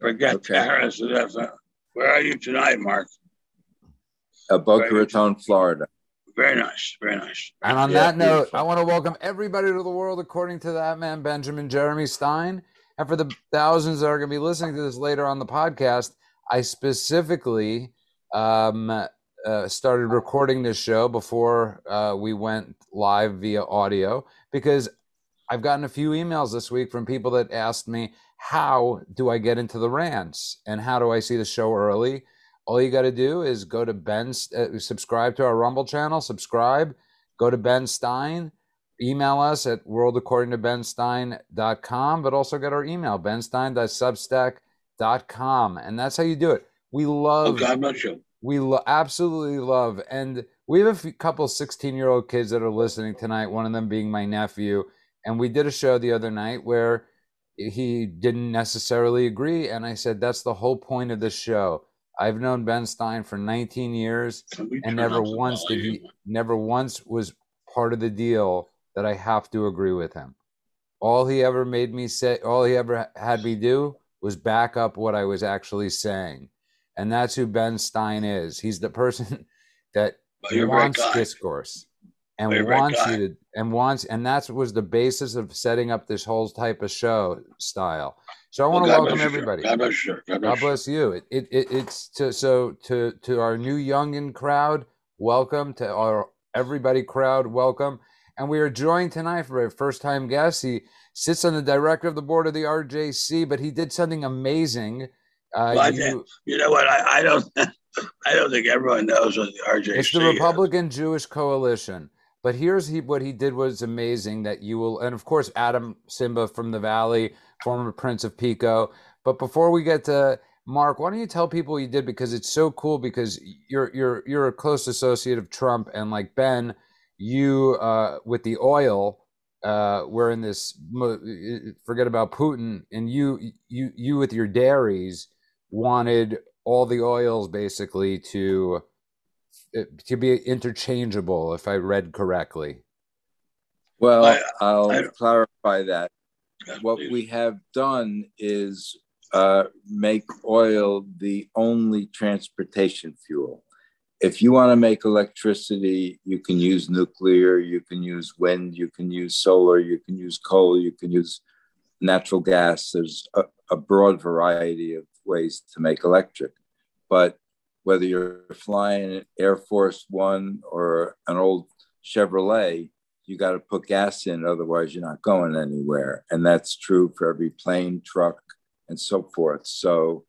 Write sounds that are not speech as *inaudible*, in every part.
Forget Okay. Paris. That's a- Where are you tonight, Mark? Uh, Boca Raton, Florida. Very nice. Very nice. And on Yeah, that note, beautiful. I want to welcome everybody to the world according to that man, Benjamin Jeremy Stein. And for the thousands that are going to be listening to this later on the podcast, I specifically um, uh, started recording this show before uh, we went live via audio because I've gotten a few emails this week from people that asked me, How do I get into the rants? And how do I see the show early? All you got to do is go to Ben's, uh, subscribe to our Rumble channel, subscribe, go to Ben Stein, email us at worldaccordingtobenstein.com, but also get our email, benstein.substack.com. And that's how you do it. We love God bless you. we lo- absolutely love and we have a few, couple 16 year old kids that are listening tonight one of them being my nephew and we did a show the other night where he didn't necessarily agree and i said that's the whole point of this show. I've known ben stein for 19 years and never once did he never once was part of the deal that i have to agree with him. All he ever made me say all he ever had me do was back up what i was actually saying. And that's who ben stein is. He's the person *laughs* that But you're a great wants discourse and great wants guy. you to and wants and that was the basis of setting up this whole type of show style so i Well, want to welcome bless you, sir. everybody God bless you. God bless God bless you. It, it, it it's to so to to our new youngin crowd. Welcome to our everybody crowd. Welcome, and we are joined tonight for a first time guest. He sits on the director of the board of the RJC, but he did something amazing. Uh, Well, you-. You know what? I, I don't. *laughs* I don't think everyone knows what the RJC it's the is. Republican Jewish Coalition. But here's he what he did was amazing that you will and of course Adam Simba from the Valley, former Prince of Pico. But before we get to Mark, why don't you tell people what you did because it's so cool because you're you're you're a close associate of Trump and like Ben, you uh with the oil uh we're in this forget about Putin and you you you with your dairies wanted all the oils basically to to be interchangeable if i read correctly Well, I- I'll I- clarify that. God, What please. we have done is uh, make oil the only transportation fuel. If you want to make electricity, you can use nuclear, you can use wind, you can use solar, you can use coal, you can use natural gas. There's a, a broad variety of ways to make electric. But whether you're flying an Air Force One or an old Chevrolet, you got to put gas in, otherwise, you're not going anywhere. And that's true for every plane, truck, and so forth. So,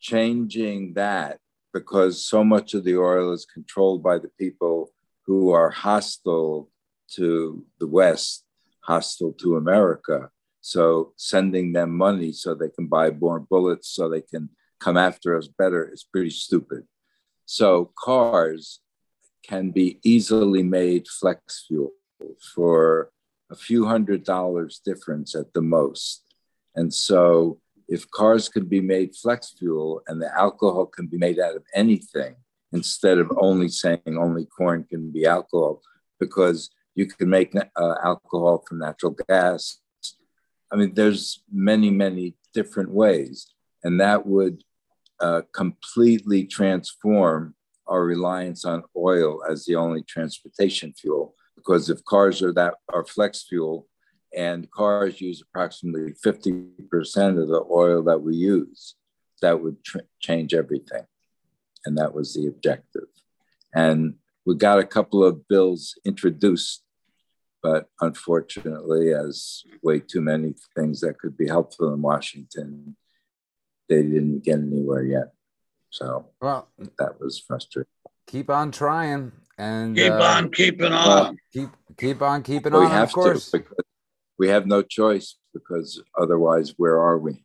changing that because so much of the oil is controlled by the people who are hostile to the West, hostile to America. So, sending them money so they can buy more bullets, so they can come after us better is pretty stupid. So, cars can be easily made flex fuel for a few hundred dollars difference at the most. And so, if cars could be made flex fuel and the alcohol can be made out of anything, instead of only saying only corn can be alcohol, because you can make uh, alcohol from natural gas. I mean, there's many, many different ways, and that would uh, completely transform our reliance on oil as the only transportation fuel. Because if cars are that are flex fuel and cars use approximately 50% of the oil that we use that would tr- change everything. And that was the objective. And we got a couple of bills introduced but unfortunately as way too many things that could be helpful in washington they didn't get anywhere yet. So well that was frustrating. keep on trying and Keep uh, on keeping on. well, keep keep on keeping we on have of course. to because we have no choice because otherwise where are we?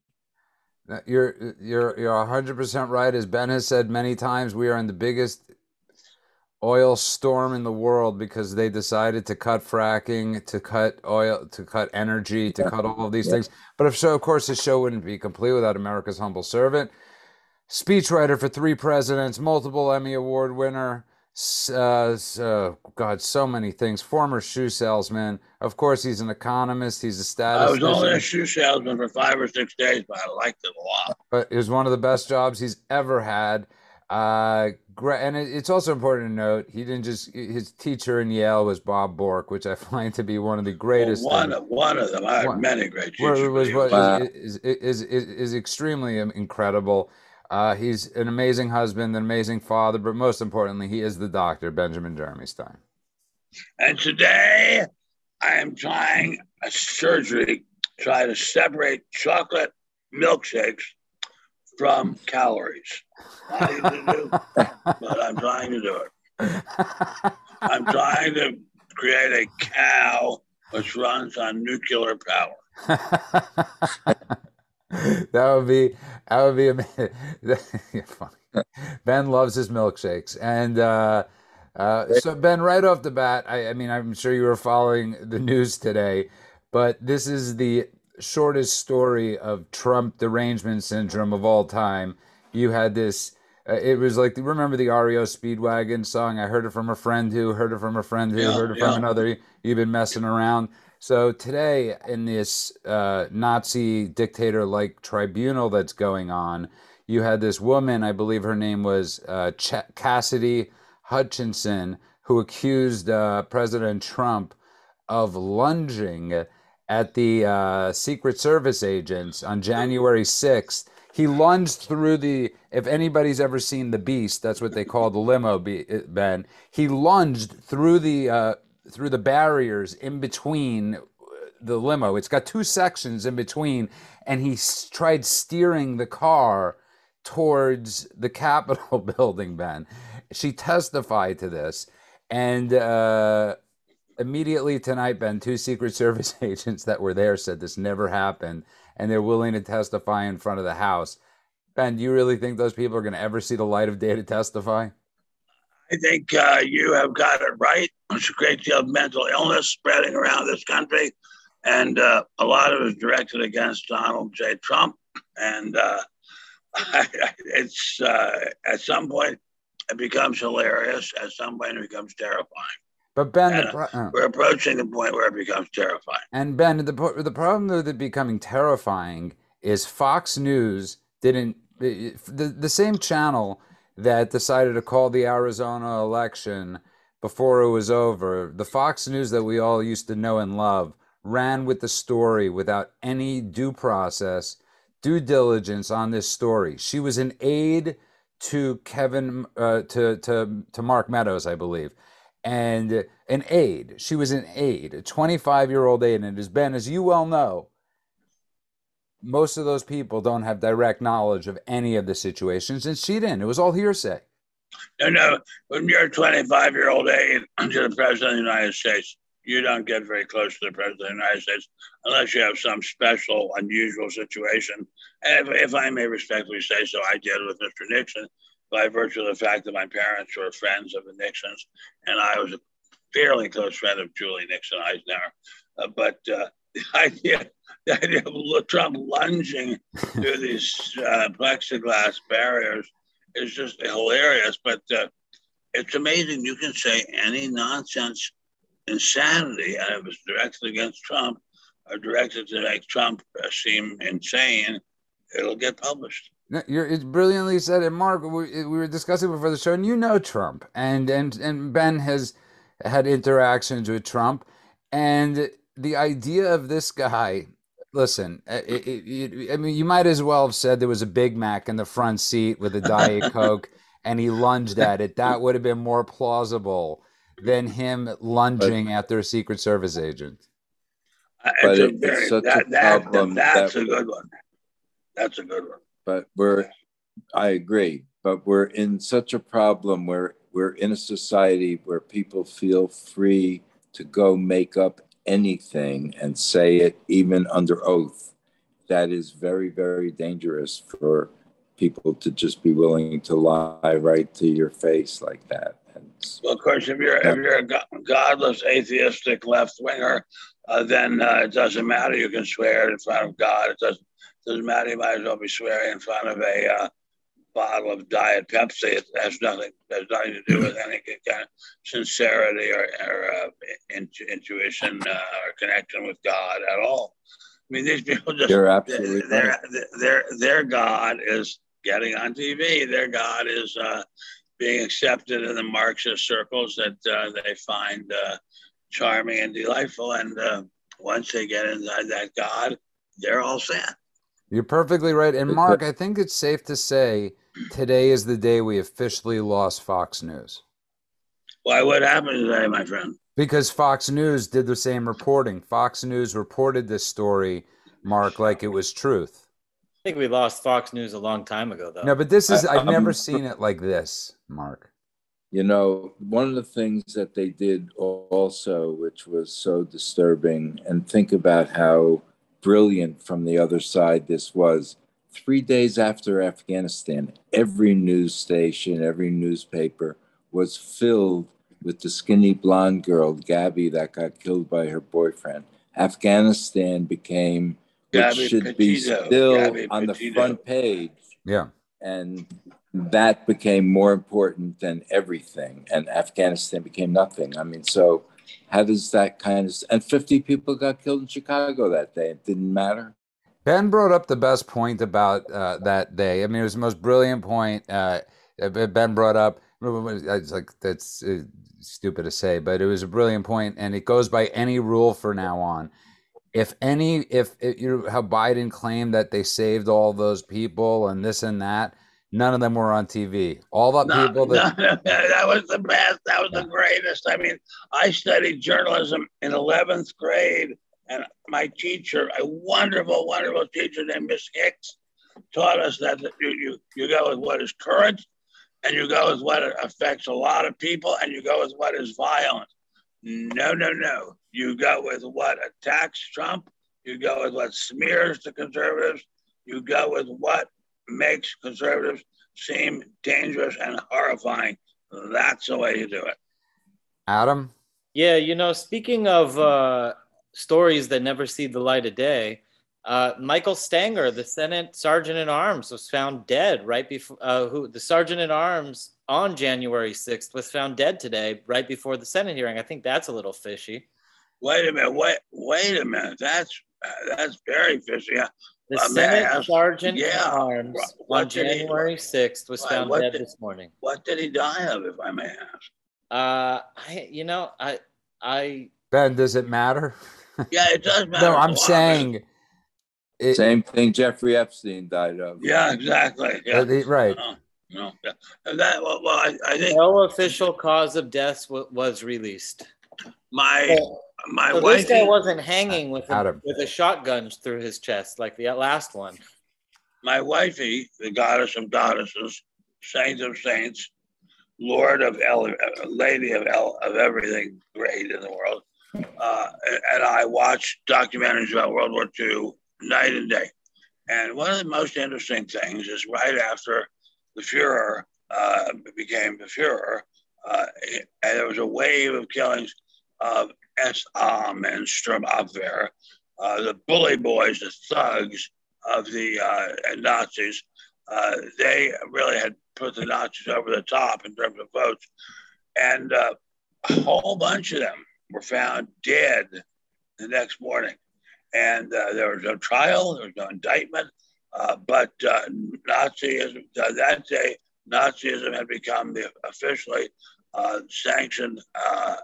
You're you're you're 100% right. As ben has said many times we are in the biggest oil storm in the world because they decided to cut fracking to cut oil to cut energy to Yeah. cut all of these Yeah. things but if so of course this show wouldn't be complete without america's humble servant speechwriter for three presidents multiple emmy award winner uh, uh, God, so many things. Former shoe salesman. Of course, he's an economist. He's a status. I was only a shoe salesman for five or six days, but I liked it a lot. But it was one of the best jobs he's ever had. Uh, and it's also important to note he didn't just his teacher in Yale was Bob Bork, which I *laughs* find to be one of the greatest. Well, one of one of them. I have many great teachers. Was, was, wow. is, is, is, is extremely incredible. Uh, he's an amazing husband, an amazing father, but most importantly, he is the doctor, Benjamin Jeremy Stein. And today, I am trying a surgery, try to separate chocolate milkshakes from calories. Do, but I'm trying to do it. I'm trying to create a cow which runs on nuclear power. *laughs* that would be that would be amazing. *laughs* funny. Ben loves his milkshakes, and uh, uh, so Ben, right off the bat, I, I mean, I'm sure you were following the news today, but this is the shortest story of Trump derangement syndrome of all time. You had this. Uh, it was like remember the REO Speedwagon song? I heard it from a friend who heard it from a friend who yeah, heard it yeah. from another. You've been messing around. So today, in this uh, Nazi dictator-like tribunal that's going on, you had this woman. I believe her name was uh, Ch- Cassidy Hutchinson, who accused uh, President Trump of lunging at the uh, Secret Service agents on January 6th. He lunged through the, if anybody's ever seen The Beast, that's what they call the limo, Ben. He lunged through the uh, through the barriers in between the limo. It's got two sections in between, and he s- tried steering the car towards the *laughs* Capitol building, Ben. She testified to this. And uh, immediately tonight, Ben, two Secret Service *laughs* agents that were there said this never happened, and they're willing to testify in front of the House. Ben, do you really think those people are going to ever see the light of day to testify? I think uh, you have got it right. There's a great deal of mental illness spreading around this country, and uh, a lot of it is directed against Donald J. Trump. And uh, *laughs* it's uh, at some point it becomes hilarious. At some point it becomes terrifying. But Ben, pro- uh, we're approaching the point where it becomes terrifying. And Ben, the the problem with it becoming terrifying is Fox News didn't the the same channel that decided to call the Arizona election before it was over. The Fox News that we all used to know and love ran with the story without any due process, due diligence on this story. She was an aide to Kevin, uh, to, to, to Mark Meadows, I believe, and an aide. She was an aide, a 25 year old aide. And it has been, as you well know, most of those people don't have direct knowledge of any of the situations, and she didn't. It was all hearsay. No, no. When you're a 25 year old aide to the president of the United States, you don't get very close to the president of the United States unless you have some special, unusual situation. If, if I may respectfully say so, I did with Mr. Nixon by virtue of the fact that my parents were friends of the Nixons, and I was a fairly close friend of Julie Nixon Eisenhower. Uh, but uh, *laughs* the idea, the idea of Trump lunging through *laughs* these uh, plexiglass barriers is just hilarious. But uh, it's amazing you can say any nonsense insanity, and it was directed against Trump or directed to make Trump uh, seem insane, it'll get published. You're, it's brilliantly said. And Mark, we, we were discussing before the show, and you know Trump, and and and Ben has had interactions with Trump, and the idea of this guy. Listen, uh, it, it, it, I mean, you might as well have said there was a Big Mac in the front seat with a Diet *laughs* Coke, and he lunged at it. That would have been more plausible than him lunging but, after a Secret Service agent. But it's, it's such that, a problem. That, that's that, a good one. That's a good one. But we're, I agree, but we're in such a problem where we're in a society where people feel free to go make up anything and say it even under oath. That is very, very dangerous for people to just be willing to lie right to your face like that. Well, of course, if you're if you're a godless, atheistic left winger, uh, then uh, it doesn't matter. You can swear in front of God. It doesn't matter. You might as well be swearing in front of a uh, bottle of Diet Pepsi. It has nothing has nothing to do with any kind of sincerity or, or uh, intuition uh, or connection with God at all. I mean, these people just You're absolutely their, right. their, their their God is getting on TV. Their God is uh, being accepted in the Marxist circles that uh, they find uh, charming and delightful. And uh, once they get inside that God, they're all set. You're perfectly right. And Mark, I think it's safe to say today is the day we officially lost Fox News. Why? What happened today, my friend? Because Fox News did the same reporting. Fox News reported this story, Mark, like it was truth. I think we lost Fox News a long time ago, though. No, but this is, I- I've never um, seen it like this, Mark. You know, one of the things that they did also, which was so disturbing, and think about how brilliant from the other side this was. Three days after Afghanistan, every news station, every newspaper was filled with the skinny blonde girl, Gabby, that got killed by her boyfriend. Afghanistan became, which Gabby should be still Gabby on the front page Yeah. and that became more important than everything and afghanistan became nothing i mean so how does that kind of and 50 people got killed in chicago that day it didn't matter Ben brought up the best point about uh, that day. I mean, it was the most brilliant point. Uh, Ben brought up. It's like that's uh, stupid to say, but it was a brilliant point, and it goes by any rule for now on. If any, if you how Biden claimed that they saved all those people and this and that, none of them were on TV. All the No, people that no, *laughs* that was the best. That was the greatest. I mean, I studied journalism in 11th grade, and my teacher, a wonderful, wonderful teacher named Miss Hicks, taught us that you, you, you go with what is current, and you go with what affects a lot of people, and you go with what is violent. No, no, no. You go with what attacks Trump. You go with what smears the conservatives. You go with what makes conservatives seem dangerous and horrifying. That's the way you do it. Adam. Yeah, you know, speaking of uh, stories that never see the light of day, uh, Michael Stenger, the Senate Sergeant at Arms, was found dead right before. Uh, who the Sergeant at Arms on January sixth was found dead today, right before the Senate hearing. I think that's a little fishy. Wait a minute. Wait. Wait a minute. That's uh, that's very fishy. The Uh, may I Senate ask- Sergeant at yeah, Arms what- what on did he- January sixth was found what dead did- this morning. What did he die of, if I may ask? Uh, I, you know, I, I, Ben, does it matter? *laughs* Yeah, it does matter. no, I'm saying. It, same thing jeffrey epstein died of Yeah, exactly. Yeah. right. No, no. That. Well, well I, I think no official cause of death w- was released. My my So this wife. guy wasn't hanging with a, with a shotgun through his chest like the last one. my wifey, the goddess of goddesses, saint of saints, lord of el- lady of el- of everything great in the world, uh, and I watched documentaries about World War II night and day. And one of the most interesting things is right after the Fuhrer uh, became the Fuhrer, uh, and there was a wave of killings of S.A.M. and Sturmabwehr, uh, the bully boys, the thugs of the uh, Nazis. Uh, they really had put the Nazis over the top in terms of votes. And uh, a whole bunch of them were found dead the next morning. And uh, there was no trial, there was no indictment. Uh, but Nazism, that day, Nazism had become the officially uh, sanctioned, uh,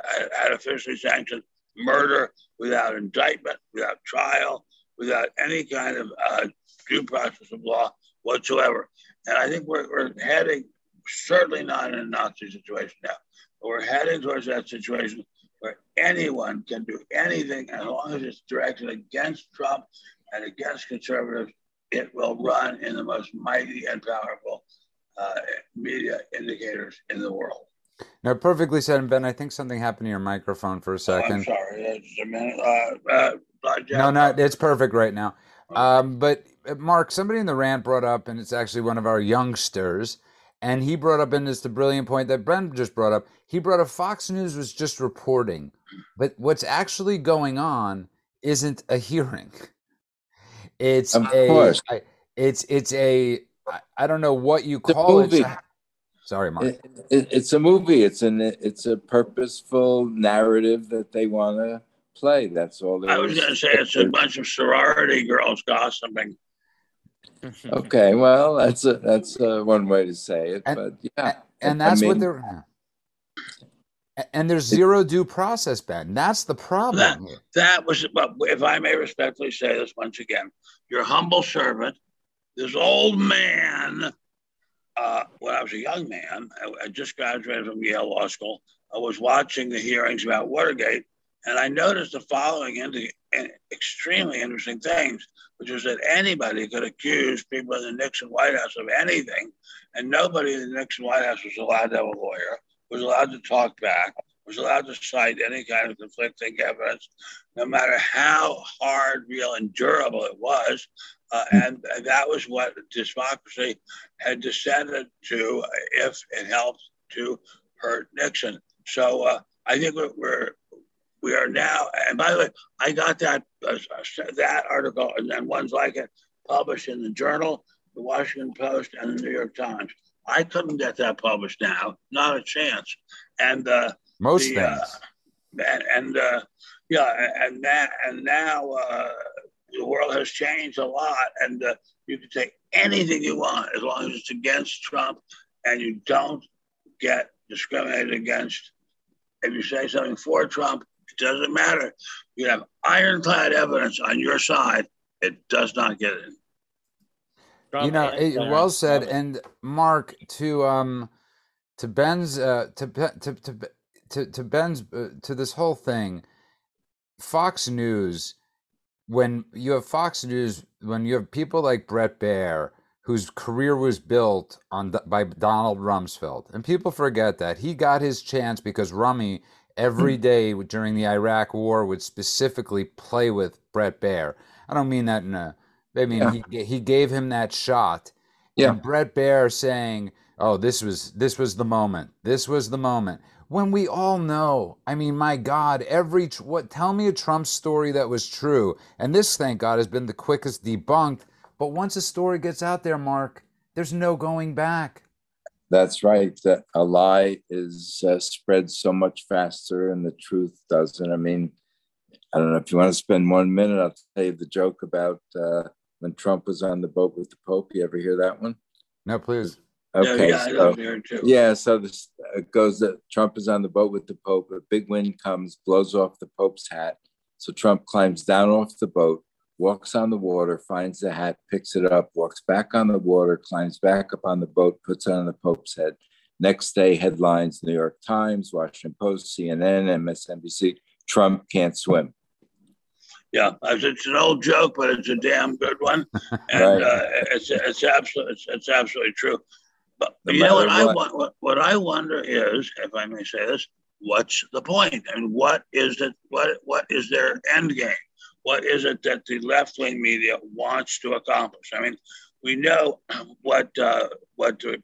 officially sanctioned murder without indictment, without trial, without any kind of uh, due process of law whatsoever. And I think we're, we're heading, certainly not in a Nazi situation now, but we're heading towards that situation where anyone can do anything as long as it's directed against Trump and against conservatives. It will run in the most mighty and powerful uh, media indicators in the world. No, perfectly said. And Ben, I think something happened to your microphone for a Oh, I'm second. sorry, uh, just a minute. Uh, uh, uh, Jeff, No, no, it's perfect right now. Um, but uh, Mark, somebody in the rant brought up, and it's actually one of our youngsters, and he brought up, and it's the brilliant point that Brent just brought up. He brought up Fox News was just reporting, but what's actually going on isn't a hearing. It's Of a, course. I- it's it's a I, I don't know what you call it. Sorry, Mark. It, it, it's a movie. It's an it's a purposeful narrative that they want to play. That's all. I was going to say it's a bunch of sorority girls gossiping. *laughs* *laughs* okay, well, that's a that's a one way to say it, and, but yeah, and that's I mean, what they're. And there's zero due process, Ben. That's the problem. That, that was, if I may respectfully say this once again, your humble servant, this old man uh, when I was a young man, I, I, just graduated from Yale Law School. I was watching the hearings about Watergate, and I noticed the following into, extremely interesting things, which is that anybody could accuse people in the Nixon White House of anything, and nobody in the Nixon White House was allowed to have a lawyer, was allowed to talk back, was allowed to cite any kind of conflicting evidence, no matter how hard, real, and durable it was. Uh, and, that was what democracy had descended to if it helped to hurt Nixon. So uh, I think we're, we're, we are now. And by the way, I got that uh, that article and then ones like it published in the Journal, the Washington Post, and the New York Times. I couldn't get that published now, not a chance. And uh, most the, uh, things. and, and uh, yeah, and that and now the world has changed a lot, and uh, you can say anything you want as long as it's against Trump, and you don't get discriminated against. If you say something for Trump, it doesn't matter. You have ironclad evidence on your side. It does not get in. Trump you know, it, well said. And Mark, to um, to Ben's uh, to to to to, to Ben's uh, to this whole thing, Fox News when you have Fox News, when you have people like Bret Baier, whose career was built on by Donald Rumsfeld, and people forget that he got his chance because Rummy every *clears throat* hmm. during the Iraq War would specifically play with Bret Baier. I don't mean that in a. I mean yeah. he he gave him that shot. Yeah. And Bret Baier saying, "Oh, this was this was the moment. This was the moment." When we all know i mean my god every what tell me a trump story that was true. And this thank god has been the quickest debunked. But once a story gets out there mark there's no going back. That's right. That a lie is uh, spread so much faster and the truth doesn't. I mean i don't know if you want to spend one minute i'll tell you the joke about uh, when trump was on the boat with the pope. You ever hear that one? No please Okay, yeah, so, yeah, so this uh, goes that Trump is on the boat with the Pope. A big wind comes, blows off the Pope's hat. So Trump climbs down off the boat, walks on the water, finds the hat, picks it up, walks back on the water, climbs back up on the boat, puts it on the Pope's head. Next day, headlines New York Times, Washington Post, CNN, MSNBC Trump can't swim. Yeah, it's an old joke, but it's a damn good one, *laughs* and right. uh, it's it's absolutely it's, it's absolutely true. But no you know what, what I want? What, what I wonder is, if I may say this, what's the point? And what is it? What what is their end game? What is it that the left wing media wants to accomplish? I mean, we know *clears throat* what uh, what to,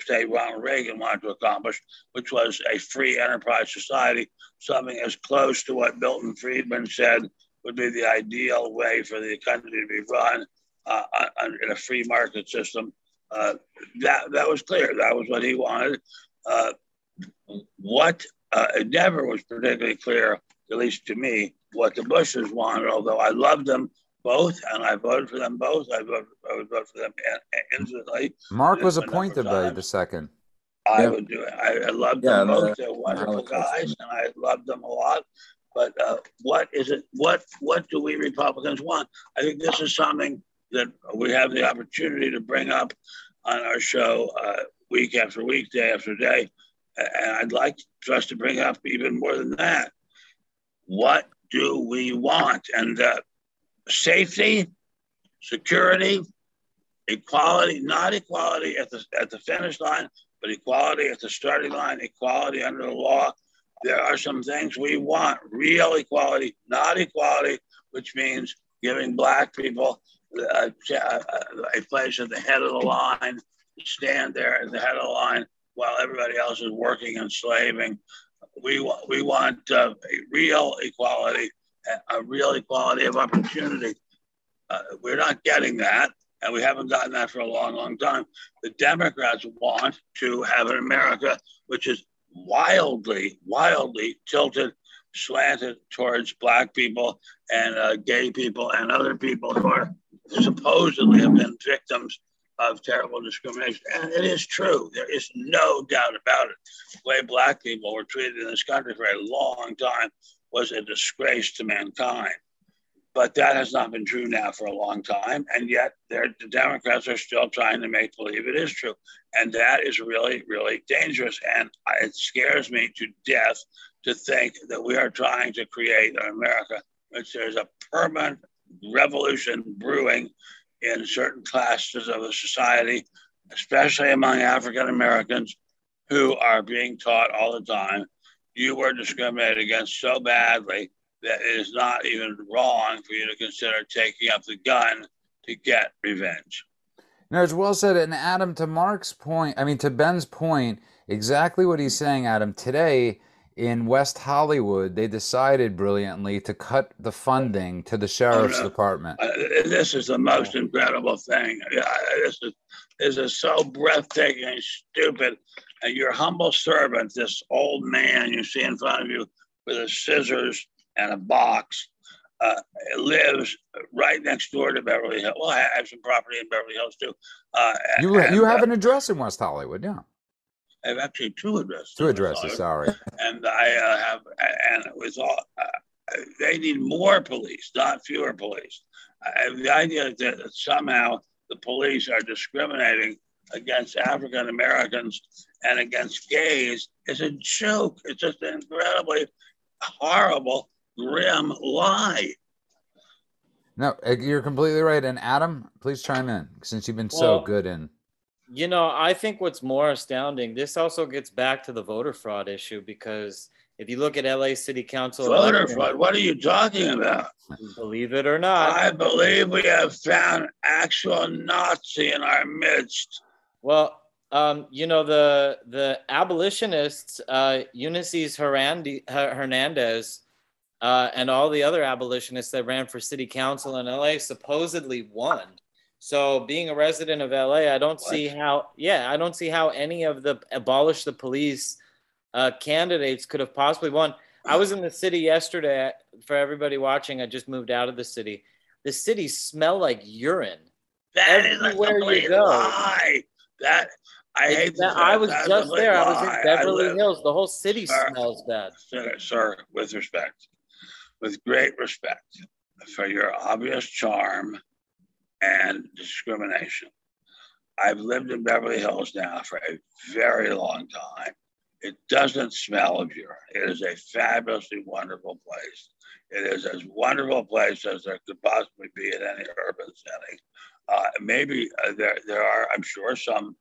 say Ronald Reagan wanted to accomplish, which was a free enterprise society, something as close to what Milton Friedman said would be the ideal way for the country to be run uh, in a free market system. Uh, that that was clear. That was what he wanted. Uh, what uh, it never was particularly clear, at least to me, what the Bushes wanted. Although I loved them both, and I voted for them both. I voted, I would vote for them instantly. Mark was appointed by the second. I yeah. would do it. I, I loved them yeah, both. They're wonderful guys, and I loved them a lot. But uh, what is it? What what do we Republicans want? I think this is something that we have the opportunity to bring up on our show uh, week after week, day after day. And I'd like for us to bring up even more than that. What do we want? And uh, safety, security, equality, not equality at the, at the finish line, but equality at the starting line, equality under the law. There are some things we want real equality, not equality, which means giving Black people a, a place at the head of the line, stand there at the head of the line while everybody else is working and slaving. We, we want uh, real equality, a real equality of opportunity. Uh, we're not getting that. And we haven't gotten that for a long, long time. The Democrats want to have an America which is wildly, wildly tilted, slanted towards Black people and uh, gay people and other people who are supposedly have been victims of terrible discrimination. And it is true. There is no doubt about it. The way Black people were treated in this country for a long time was a disgrace to mankind. But that has not been true now for a long time. And yet the Democrats are still trying to make believe it is true. And that is really, really dangerous. And it scares me to death to think that we are trying to create an America which there's a permanent revolution brewing in certain classes of the society, especially among African Americans who are being taught all the time you were discriminated against so badly that it is not even wrong for you to consider taking up the gun to get revenge. No, it's well said. And Adam, to Mark's point, I mean, to Ben's point, exactly what he's saying, Adam. Today in West Hollywood, they decided brilliantly to cut the funding to the sheriff's no. department. Uh, this is the most incredible thing. this is this is so breathtaking, and stupid. And your humble servant, this old man you see in front of you with a scissors and a box, uh, lives right next door to Beverly Hills. Well, I have some property in Beverly Hills too. Uh, you and, you have uh, an address in West Hollywood, yeah. I have actually two addresses. Two addresses, sorry. *laughs* And I uh, have, and it was all. Uh, they need more police, not fewer police. the idea that somehow the police are discriminating against African Americans and against gays is a joke. It's just an incredibly horrible, grim lie. No, uh, you're completely right. And Adam, please chime in since you've been well, so good in. You know, I think what's more astounding, this also gets back to the voter fraud issue because if you look at LA City Council voter election, fraud, what are you talking about? Believe it or not, I believe we have found actual Nazi in our midst. Well, um, you know the the abolitionists, uh, Eunisses Hernandez, uh, and all the other abolitionists that ran for city council in LA supposedly won. So, being a resident of LA, I don't what? see how. Yeah, I don't see how any of the abolish the police uh, candidates could have possibly won. I was in the city yesterday. For everybody watching, I just moved out of the city. The city smelled like urine. That Everywhere you go. lie. That I hate that. I was just there. I was in Beverly Hills. The whole city sir, smells bad. Sir, sir, with respect, with great respect for your obvious charm and discrimination. I've lived in Beverly Hills now for a very long time. It doesn't smell of urine. It is a fabulously wonderful place. It is as wonderful a place as there could possibly be in any urban setting. Uh, maybe uh, there, there are, I'm sure, some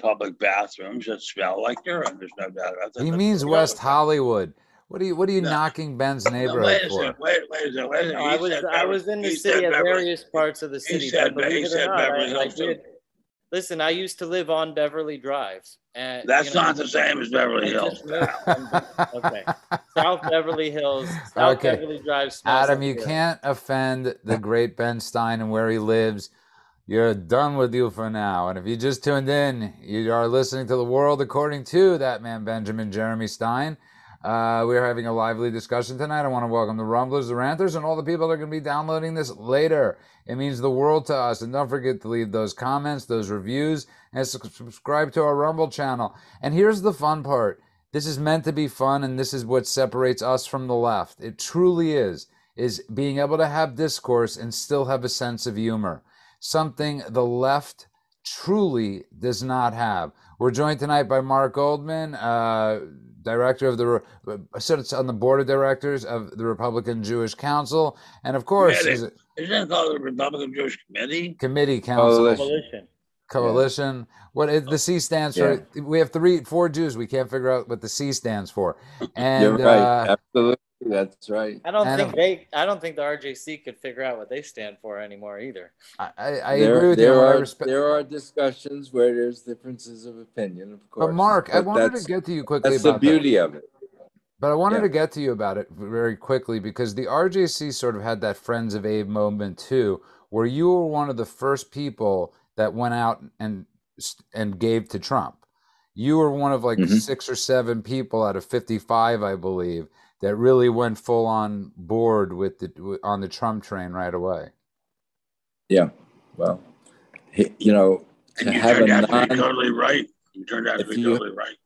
public bathrooms that smell like urine. There's no doubt about that. He means West Hollywood. What are you What are you no. knocking Ben's neighborhood wait for? Second, wait, wait. Wait a. I was I was in the city at various parts of the city. He said, believe it or not, I, I did. Listen, I used to live on Beverly Drive. And, That's you know, not the same as Beverly Hills. okay. *laughs* South Beverly Hills. South okay. Beverly Drive. Adam, you can't offend the great Ben Stein and where he lives you're done with you for now. And if you just tuned in, you are listening to the world according to that man, Benjamin Jeremy Stein. Uh, we're having a lively discussion tonight. I want to welcome the Rumblers, the Ranters, and all the people that are going to be downloading this later. It means the world to us. And don't forget to leave those comments, those reviews, and subscribe to our Rumble channel. And here's the fun part this is meant to be fun, and this is what separates us from the left. It truly is, is being able to have discourse and still have a sense of humor something the left truly does not have. We're joined tonight by Mark Goldman, uh, director of the uh, sits on the board of directors of the Republican Jewish Council, and of course, is it, isn't it called the Republican Jewish Committee? Committee Council. Coalition. Coalition. Yeah. What is, the C stands for? We have three, four Jews. We can't figure out what the C stands for. And You're right. Uh, Absolutely. That's right. I don't and think they. I don't think the RJC could figure out what they stand for anymore either. I, I there, agree with there you. Are, respe- there are discussions where there's differences of opinion, of course. But Mark, but I wanted to get to you quickly. That's the beauty that. of it. But I wanted yeah. to get to you about it very quickly because the RJC sort of had that Friends of Abe moment too, where you were one of the first people that went out and and gave to Trump. You were one of like mm-hmm. six or seven people out of 55, I believe, that really went full on board with the on the Trump train right away. Yeah, well, you know, to you have turned a out non, to be totally right. You turned out to be you, totally right.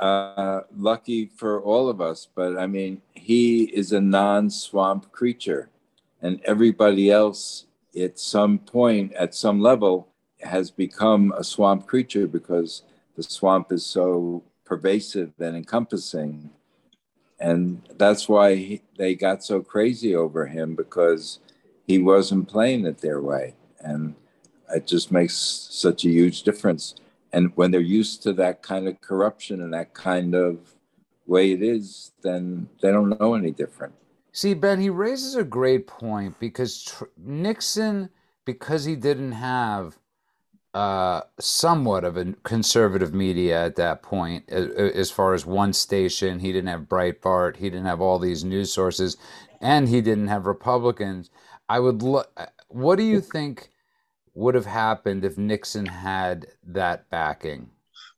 Uh, lucky for all of us, but I mean, he is a non-swamp creature, and everybody else at some point, at some level, has become a swamp creature because the swamp is so pervasive and encompassing. And that's why he, they got so crazy over him because he wasn't playing it their way. And it just makes such a huge difference. And when they're used to that kind of corruption and that kind of way it is, then they don't know any different. See, Ben, he raises a great point because tr- Nixon, because he didn't have uh, somewhat of a conservative media at that point, as far as one station. He didn't have Breitbart. He didn't have all these news sources, and he didn't have Republicans. I would. Lo- what do you think would have happened if Nixon had that backing?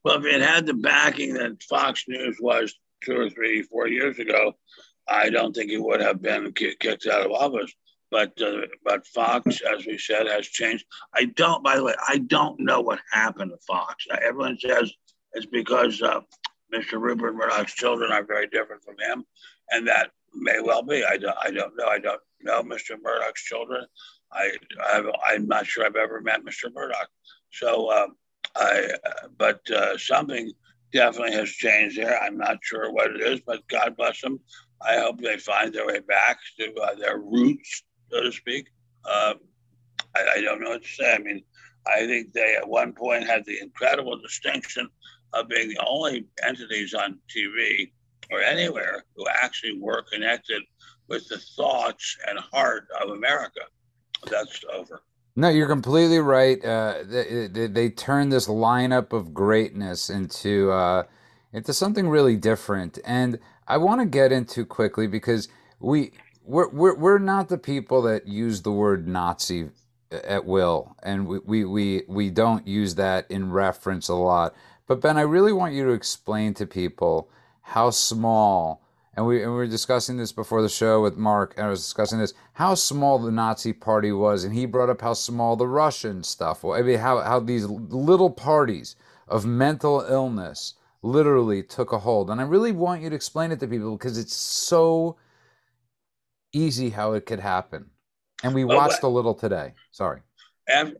Well, if it had the backing that Fox News was two or three, four years ago, I don't think he would have been kicked out of office but uh, but Fox, as we said, has changed. I don't. By the way, I don't know what happened to Fox. Uh, everyone says it's because uh, Mr. Rupert Murdoch's children are very different from him, and that may well be. I don't. I don't know. I don't know Mr. Murdoch's children. I i am not sure I've ever met Mr. Murdoch. So um, I. but uh, something definitely has changed there. I'm not sure what it is, but God bless them. I hope they find their way back to uh, their roots so to speak. Um, I, I, don't know what to say. I mean, I think they at one point had the incredible distinction of being the only entities on TV or anywhere who actually were connected with the thoughts and heart of America. That's over. No, you're completely right. Uh, they, they, they turned this lineup of greatness into uh, into something really different, and I want to get into quickly because we we're, we're, we're not the people that use the word Nazi at will, and we, we, we, we don't use that in reference a lot. But Ben, I really want you to explain to people how small, and we, and we were discussing this before the show with Mark, and I was discussing this, how small the Nazi party was, and he brought up how small the Russian stuff was. I mean, how, how these little parties of mental illness literally took a hold. And I really want you to explain it to people because it's so easy how it could happen. And we watched a little today. Sorry.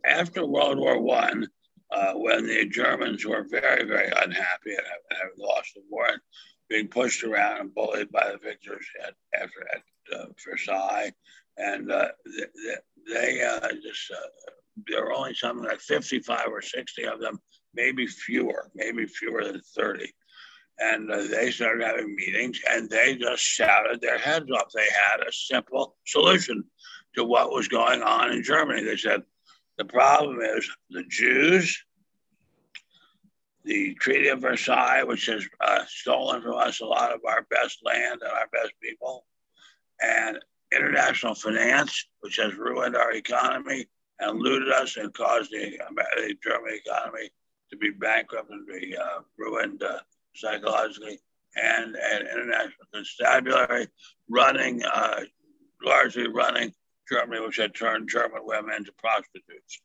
After World War One, uh, when the Germans were very, very unhappy and having lost the war and being pushed around and bullied by the victors at, after at uh, Versailles, and uh, they, they uh, just uh, there were only something like 55 or 60 of them, maybe fewer, maybe fewer than 30 and uh, they started having meetings and they just shouted their heads off. They had a simple solution to what was going on in Germany. They said, the problem is the Jews, the Treaty of Versailles, which has uh, stolen from us a lot of our best land and our best people, and international finance, which has ruined our economy and looted us and caused the, the German economy to be bankrupt and be uh, ruined uh, psychologically and, an international constabulary, running, uh, largely running Germany, which had turned German women into prostitutes.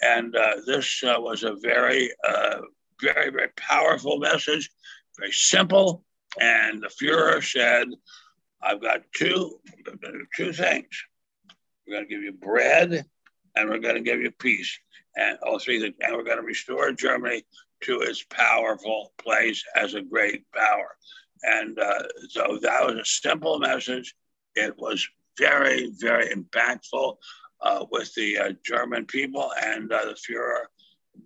And uh, this uh, was a very, uh, very, very powerful message, very simple. And the Fuhrer said, I've got two, two things. We're going to give you bread and we're going to give you peace. And all three things. And we're going to restore Germany to its powerful place as a great power. And uh, so that was a simple message. It was very, very impactful uh, with the uh, German people, and uh, the Fuhrer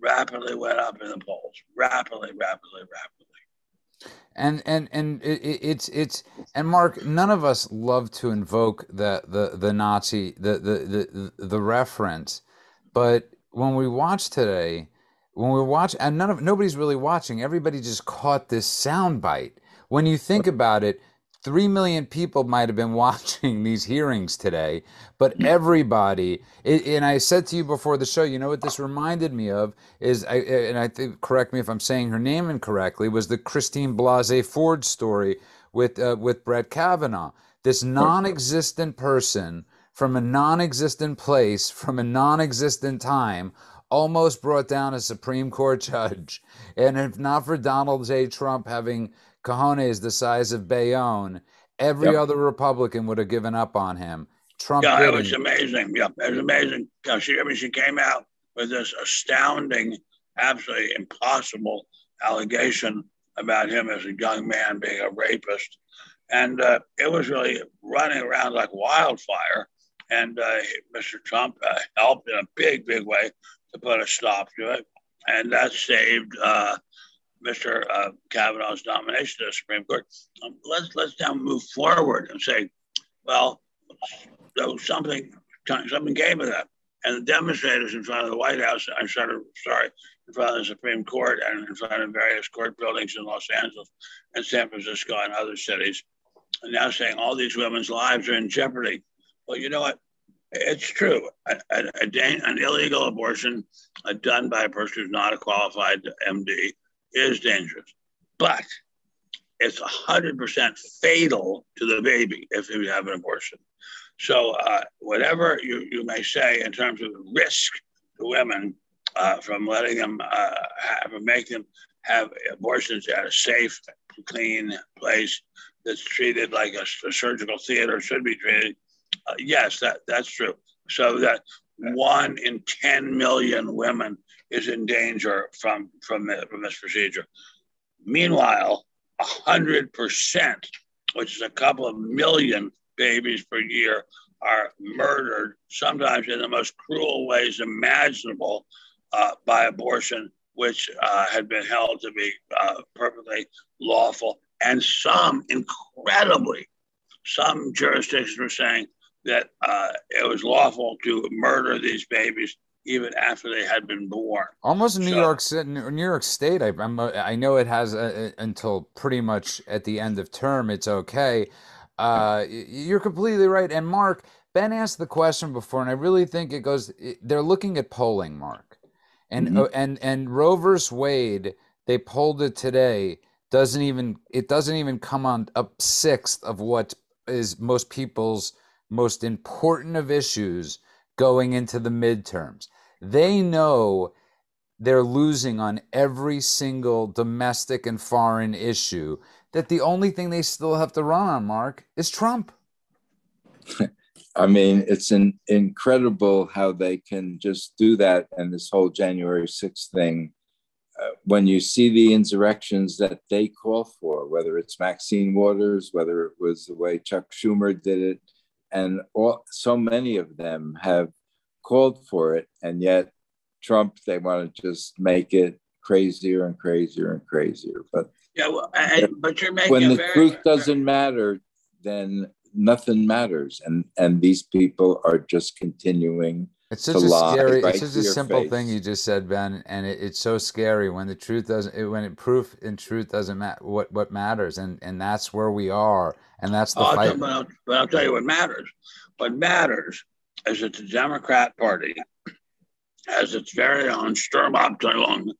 rapidly went up in the polls. Rapidly, rapidly, rapidly. And and and it, it's it's and Mark, none of us love to invoke the the the Nazi the the the, the reference, but when we watch today, when we watch and none of nobody's really watching everybody just caught this sound bite when you think about it three million people might have been *laughs* watching these hearings today, but everybody. It, and I said to you before the show, you know what this reminded me of is, I, and I think correct me if I'm saying her name incorrectly, was the Christine Blasey Ford story with uh, with Brett Kavanaugh. This non-existent person from a non-existent place, from a non-existent time, almost brought down a Supreme Court *laughs* judge. And if not for Donald J. Trump having cojones the size of Bayonne, every yep. other Republican would have given up on him. Trump. Yeah, didn't. it was amazing. Yeah, it was amazing. Yeah, she, I mean, she came out with this astounding, absolutely impossible allegation about him as a young man being a rapist. And uh, it was really running around like wildfire. And uh, Mr. Trump uh, helped in a big, big way to put a stop to it. And that saved uh, Mr. Uh, Kavanaugh's nomination to the Supreme Court. Um, let's let's now move forward and say, well, was something something came of that. And the demonstrators in front of the White House, I'm sorry, sorry, in front of the Supreme Court and in front of various court buildings in Los Angeles and San Francisco and other cities, are now saying all these women's lives are in jeopardy. Well, you know what? It's true. A, a, a, an illegal abortion uh, done by a person who's not a qualified MD is dangerous, but it's 100% fatal to the baby if you have an abortion. So, uh, whatever you, you may say in terms of risk to women uh, from letting them uh, have, make them have abortions at a safe, clean place that's treated like a, a surgical theater should be treated, uh, yes, that, that's true. So that one in 10 million women is in danger from, from, from this procedure. Meanwhile, 100%, which is a couple of million babies per year, are murdered, sometimes in the most cruel ways imaginable, uh, by abortion, which uh, had been held to be uh, perfectly lawful. And some, incredibly, some jurisdictions were saying that uh, it was lawful to murder these babies even after they had been born. Almost New so, York City, New York State. I, I'm, I know it has a, a, until pretty much at the end of term. It's okay. Uh, you're completely right. And Mark Ben asked the question before, and I really think it goes. They're looking at polling, Mark, and mm-hmm. and and Roe versus Wade. They polled it today. Doesn't even it doesn't even come on up sixth of what is most people's most important of issues going into the midterms. They know they're losing on every single domestic and foreign issue. That the only thing they still have to run on, Mark, is Trump. *laughs* I mean, it's an incredible how they can just do that and this whole January 6th thing. Uh, when you see the insurrections that they call for, whether it's Maxine Waters, whether it was the way Chuck Schumer did it, and all, so many of them have called for it, and yet Trump, they want to just make it crazier and crazier and crazier. But yeah, well, I, but you're making when the very, truth doesn't matter, then nothing matters, and and these people are just continuing. It's such a scary. Right it's such a simple face. thing you just said, Ben, and it, it's so scary when the truth doesn't. It, when it proof in truth doesn't matter. What what matters, and and that's where we are, and that's the oh, fight. But I'll, but I'll tell you what matters. What matters is that the Democrat Party has its very own Sturmabteilung,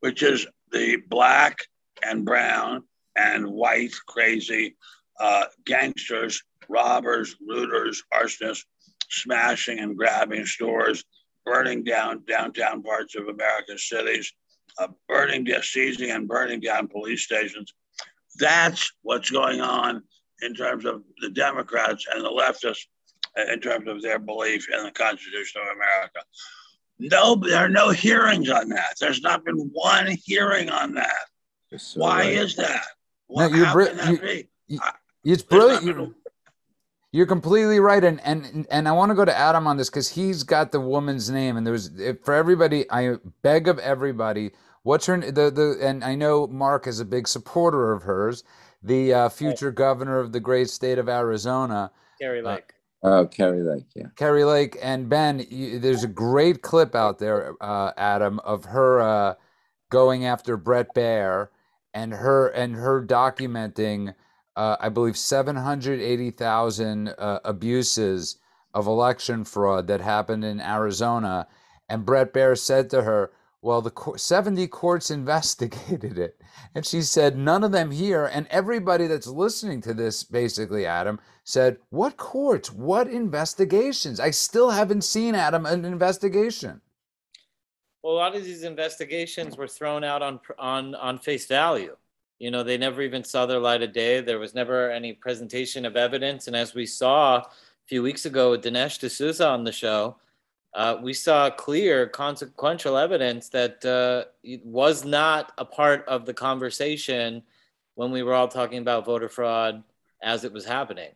which is the black and brown and white crazy uh, gangsters, robbers, looters, arsonists, smashing and grabbing stores, burning down downtown parts of American cities, uh, burning, seizing and burning down police stations. That's what's going on in terms of the Democrats and the leftists uh, in terms of their belief in the Constitution of America. No, there are no hearings on that. There's not been one hearing on that. So Why right. is that? Well, no, you're br- you, you, it's brilliant. You're, you're, completely right, and and and I want to go to Adam on this because he's got the woman's name, and there there's for everybody. I beg of everybody, what's her the the and I know Mark is a big supporter of hers, the uh, future governor of the great state of Arizona, Kari uh, Lake. Uh, oh, Kari Lake, yeah. Kari Lake and Ben. You, there's a great clip out there, uh, Adam, of her uh, going after Brett Baier and her and her documenting uh, I believe, 780,000 uh, abuses of election fraud that happened in Arizona. And Brett Baier said to her, Well, the 70 courts *laughs* investigated it. And she said, None of them here. And everybody that's listening to this, basically, Adam, said, What courts? What investigations? I still haven't seen, Adam, an investigation. Well, a lot of these investigations were thrown out on on on face value. You know, they never even saw their light of day. There was never any presentation of evidence. And as we saw a few weeks ago with Dinesh D'Souza on the show, uh, we saw clear, consequential evidence that uh, was not a part of the conversation when we were all talking about voter fraud as it was happening.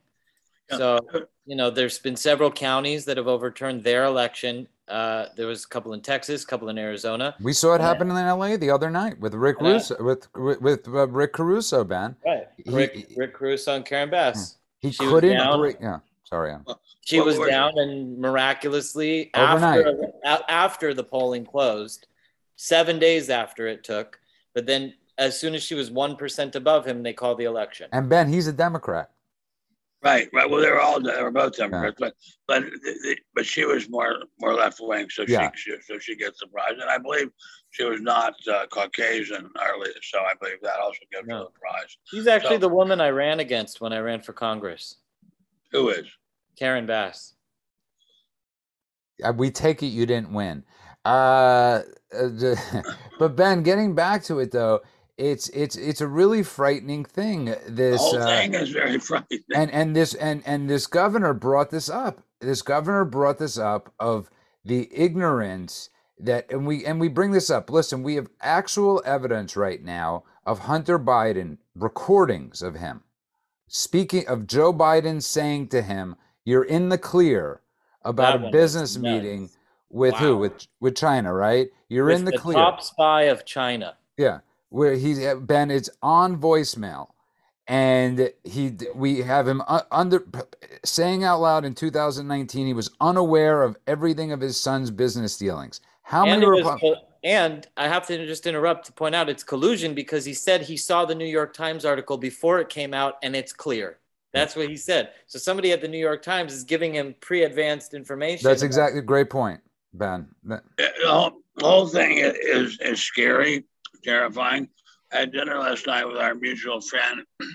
So, you know, there's been several counties that have overturned their election uh, there was a couple in Texas, a couple in Arizona. We saw it happen in LA the other night with Rick Russo, with with uh, Rick Caruso, Ben. Right, Rick, he, Rick Caruso and Karen Bass. He she couldn't. Break, yeah, sorry. Ann. She was down, and miraculously after after the polling closed, seven days after it took, but then as soon as she was one percent above him, they called the election. And Ben, he's a Democrat. Right, right. Well, they were all they were both Democrats, yeah. but but but she was more more left wing, so yeah. she, so she gets the prize, and I believe she was not uh, Caucasian early, so I believe that also gives no. her the prize. She's actually so, the woman I ran against when I ran for Congress. Who is Karen Bass? We take it you didn't win, uh, uh *laughs* but Ben, getting back to it though it's it's it's a really frightening thing. This the whole thing uh, is very *laughs* frightening. And and this and and this governor brought this up. This governor brought this up of the ignorance that and we and we bring this up. Listen, we have actual evidence right now of Hunter Biden recordings of him speaking of Joe Biden saying to him, "You're in the clear about that a business meeting with wow. who? With with China, right? You're with in the, the clear." Top spy of China. Yeah where he's uh, been it's on voicemail and he we have him uh, under saying out loud in 2019 he was unaware of everything of his son's business dealings. How and many was, and i have to just interrupt to point out it's collusion because he said he saw the new york times article before it came out and it's clear. That's what he said. So somebody at the new york times is giving him pre-advanced information that's exactly a great point ben. The whole, the whole thing is is scary terrifying. I had dinner last night with our mutual friend. *clears throat*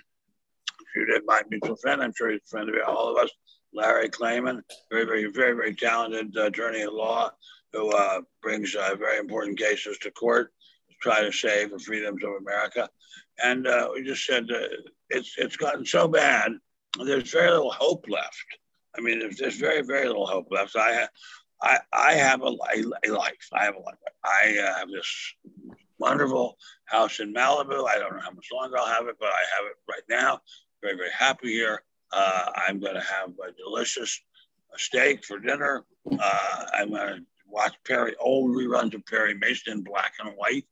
She did my mutual friend. I'm sure he's a friend of all of us. Larry Klayman, very, very, very, very talented uh, attorney at law who uh, brings uh, very important cases to court to try to save the freedoms of America. And uh, we just said it's it's gotten so bad. There's very little hope left. I mean, there's, there's very, very little hope left. I, I, I have a, a, life. I have a life. I uh, have this wonderful house in Malibu. I don't know how much longer I'll have it, but I have it right now. Very, very happy here. Uh, I'm going to have a delicious steak for dinner. Uh, I'm going to watch Perry, old reruns of Perry Mason in black and white.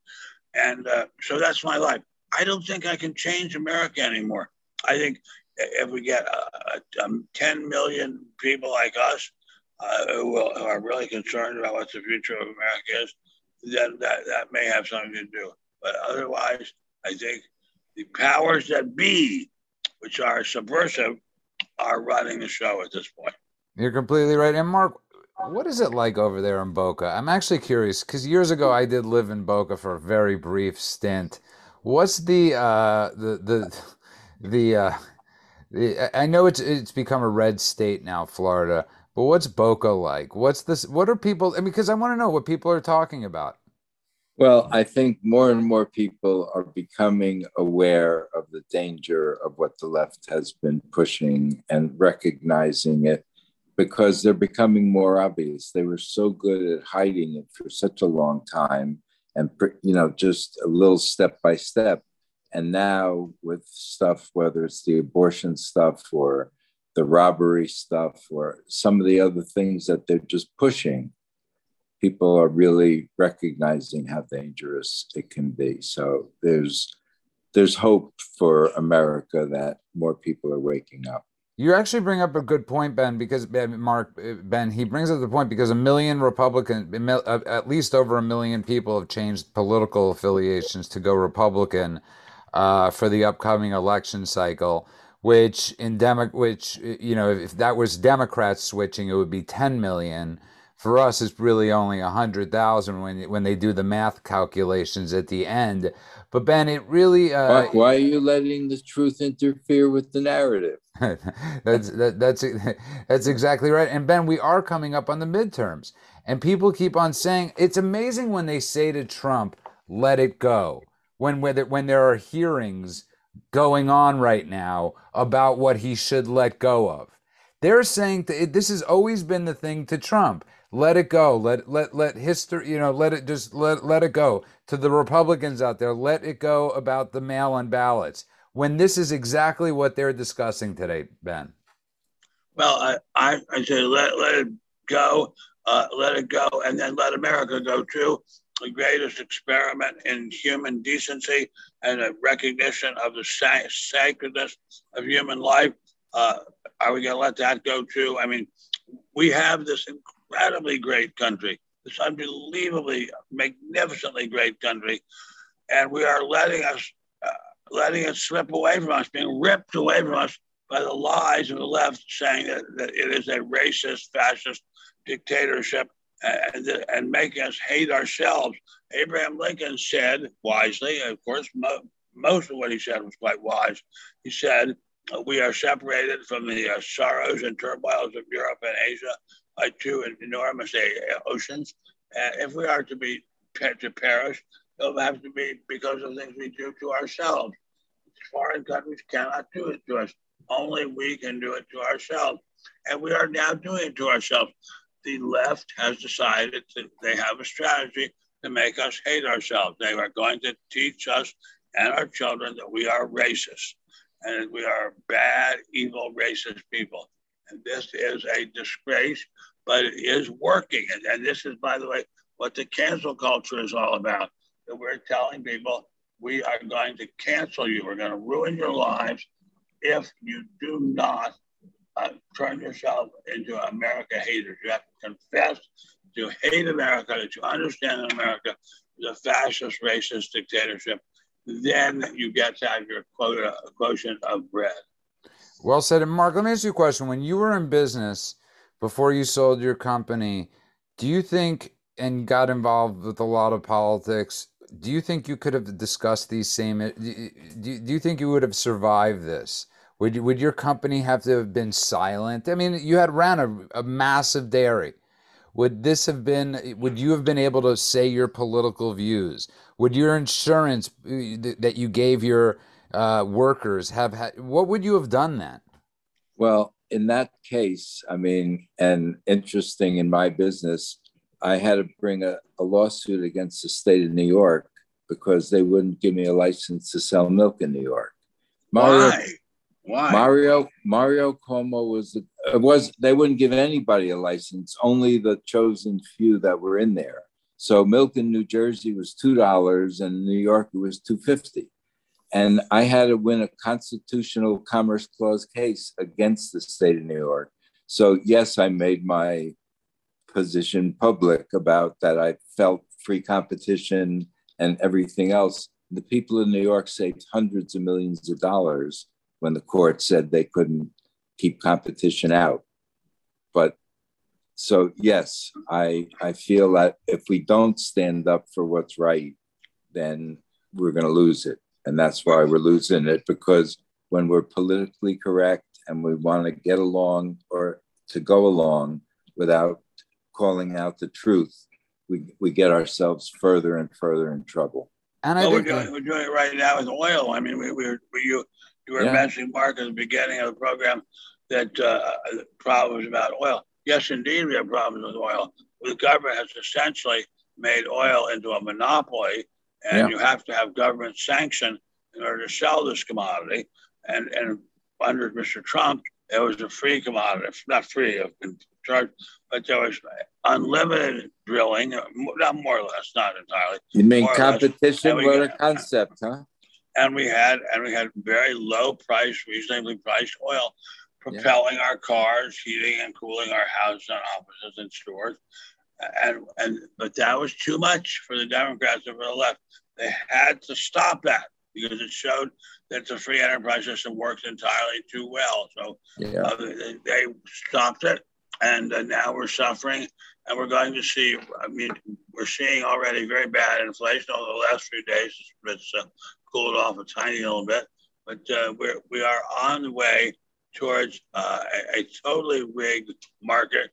And uh, so that's my life. I don't think I can change America anymore. I think if we get uh, um, 10 million people like us uh, who, will, who, are really concerned about what the future of America is, then that, that may have something to do. But otherwise, I think the powers that be, which are subversive, are running the show at this point. You're completely right. And Mark, what is it like over there in Boca? I'm actually curious because years ago I did live in Boca for a very brief stint. What's the uh, the the the, uh, the I know it's it's become a red state now, Florida. But what's Boca like? What's this? What are people? I mean, because I want to know what people are talking about. Well, I think more and more people are becoming aware of the danger of what the left has been pushing and recognizing it because they're becoming more obvious. They were so good at hiding it for such a long time and, you know, just a little step by step. And now with stuff, whether it's the abortion stuff or the robbery stuff or some of the other things that they're just pushing, people are really recognizing how dangerous it can be. So there's there's hope for America that more people are waking up. You actually bring up a good point, Ben, because Mark Ben he brings up the point because a million Republican, at least over a million people have changed political affiliations to go Republican. uh, for the upcoming election cycle. Which in Demo- which you know, if that was Democrats switching, it would be 10 million for us it's really only a hundred thousand when when they do the math calculations at the end. But Ben, it really uh, why are you letting the truth interfere with the narrative? *laughs* that's that, that's that's exactly right. And Ben, we are coming up on the midterms, and people keep on saying it's amazing when they say to Trump, "Let it go." When when when there are hearings going on right now about what he should let go of. They're saying that this has always been the thing to Trump let it go. Let let let history, you know, let it just let let it go. To the Republicans out there, let it go about the mail-in ballots. When this is exactly what they're discussing today, Ben. Well, I I, I say let let it go, uh, let it go, and then let America go too. The greatest experiment in human decency and a recognition of the sacredness of human life. Uh, are we going to let that go too? I mean, we have this incredibly great country, this unbelievably, magnificently great country, and we are letting us uh, letting it slip away from us, being ripped away from us by the lies of the left, saying that, that it is a racist, fascist dictatorship, and, and making us hate ourselves. Abraham Lincoln said wisely, of course, mo- most of what he said was quite wise. He said, "We are separated from the uh, sorrows and turmoils of Europe and Asia." by two enormous oceans. And if we are to be to perish, it'll have to be because of things we do to ourselves. Foreign countries cannot do it to us. Only we can do it to ourselves. And we are now doing it to ourselves. The left has decided that they have a strategy to make us hate ourselves. They are going to teach us and our children that we are racist and we are bad, evil, racist people. And this is a disgrace, but it is working. And, and this is, by the way, what the cancel culture is all about. That we're telling people we are going to cancel you. We're going to ruin your lives if you do not uh, turn yourself into America haters. You have confess to hate America, that you understand that America is a fascist, racist dictatorship. Then you get to have your quota, quotient of bread. Well said. And Mark, let me ask you a question. When you were in business before you sold your company, do you think and got involved with a lot of politics? Do you think you could have discussed these same? Do, Do you think you would have survived this? Would would your company have to have been silent? I mean, you had ran a, a massive dairy. Would this have been? Would you have been able to say your political views? Would your insurance uh, that you gave your uh, workers have had. What would you have done then? Well, in that case, I mean, and interesting in my business, I had to bring a, a lawsuit against the state of New York because they wouldn't give me a license to sell milk in New York. Mario, Why? Why? Mario Mario Cuomo was it was they wouldn't give anybody a license, only the chosen few that were in there. So milk in New Jersey was two dollars, and New York it was two fifty. And I had to win a constitutional commerce clause case against the state of New York. So, yes, I made my position public about that. I felt free competition and everything else. The people in New York saved hundreds of millions of dollars when the court said they couldn't keep competition out. But so, yes, I, I feel that if we don't stand up for what's right, then we're going to lose it. And that's why we're losing it because when we're politically correct and we want to get along or to go along without calling out the truth, we, we get ourselves further and further in trouble. And I well, we're doing, we're doing it right now with oil. I mean, we, we, we you, you were yeah. mentioning, Mark, at the beginning of the program that uh, problems about oil. Yes, indeed, we have problems with oil. The government has essentially made oil into a monopoly and yeah. you have to have government sanction in order to sell this commodity. And and under Mr. Trump, it was a free commodity, not free, but there was unlimited drilling, not more or less, not entirely. You mean competition with a concept, huh? And we had and we had very low price, reasonably priced oil, propelling yeah. our cars, heating and cooling our houses and offices and stores and and but that was too much for the Democrats and for the left. They had to stop that. because it showed that the free enterprise system works entirely too well. So yeah. uh, they, they, stopped it, and uh, now we're suffering, and we're going to see. I mean, we're seeing already very bad inflation over the last few days. It's uh, cooled off a tiny little bit, but uh, we're we are on the way towards uh, a, a totally rigged market,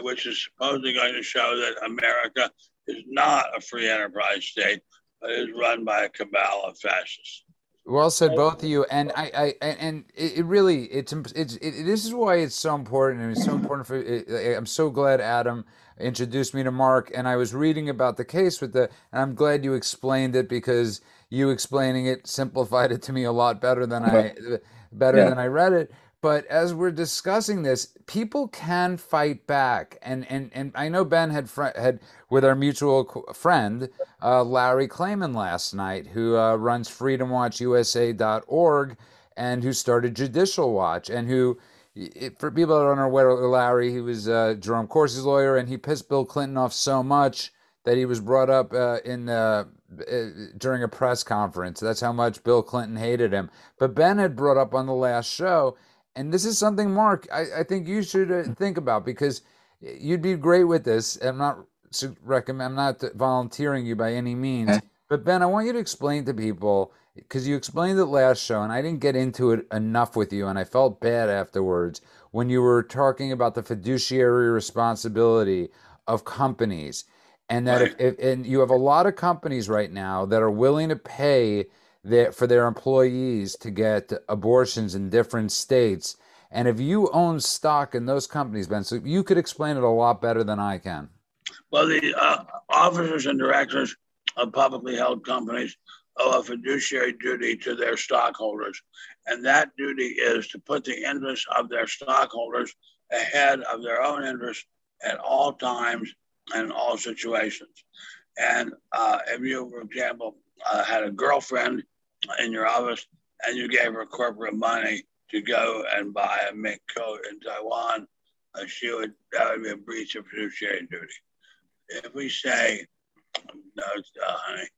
which is supposedly going to show that America is not a free enterprise state, but is run by a cabal of fascists. Well said, both of you. And I, I and it really, it's, it's, it, this is why it's so important, and it's so important for. I'm so glad Adam introduced me to Mark, and I was reading about the case with the, and I'm glad you explained it because you explaining it simplified it to me a lot better than I, better yeah. than I read it. But as we're discussing this, people can fight back, and and and I know Ben had fr- had with our mutual friend uh, Larry Klayman last night, who uh, runs FreedomWatchUSA.org and who started Judicial Watch, and who, for people that don't know where Larry, he was uh, Jerome Corsi's lawyer, and he pissed Bill Clinton off so much that he was brought up uh, in uh, during a press conference. That's how much Bill Clinton hated him. But Ben had brought up on the last show and this is something, Mark, I, I think you should uh, think about because you'd be great with this. I'm not recommend. I'm not volunteering you by any means, but Ben, I want you to explain to people because you explained it last show, and I didn't get into it enough with you, and I felt bad afterwards when you were talking about the fiduciary responsibility of companies, and that right. if, if and you have a lot of companies right now that are willing to pay their, for their employees to get abortions in different states. And if you own stock in those companies, Ben, so you could explain it a lot better than I can. Well, the uh, officers and directors of publicly held companies owe a fiduciary duty to their stockholders. And that duty is to put the interests of their stockholders ahead of their own interests at all times in all situations. And uh, if you, for example, uh, had a girlfriend in your office and you gave her corporate money to go and buy a mink coat in Taiwan, uh, she would that would be a breach of fiduciary duty. If we say, no, honey,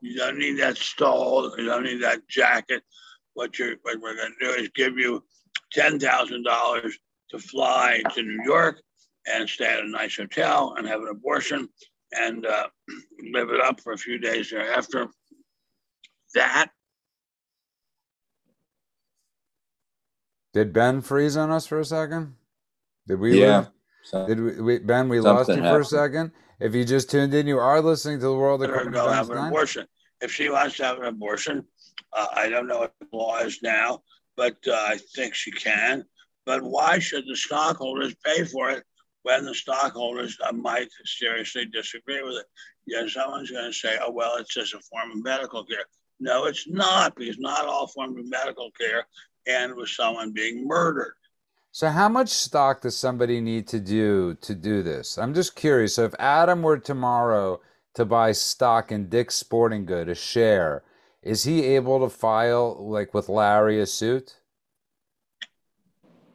you don't need that stole, you don't need that jacket. What you're what we're going to do is give you ten thousand dollars to fly to New York and stay at a nice hotel and have an abortion and uh, live it up for a few days thereafter. That Did Ben freeze on us for a second? Did we? Yeah. So, Did we, we, Ben? We lost you for a second. If you just tuned in, you are listening to the world. Let her go have an abortion. If she wants to have an abortion, uh, I don't know what the law is now, but uh, I think she can. But why should the stockholders pay for it when the stockholders might seriously disagree with it? Yeah, someone's going to say, "Oh well, it's just a form of medical care." No, it's not, because not all forms of medical care and with someone being murdered. So, how much stock does somebody need to do to do this? I'm just curious. So, if Adam were tomorrow to buy stock in Dick's Sporting Good, a share, is he able to file like with Larry a suit?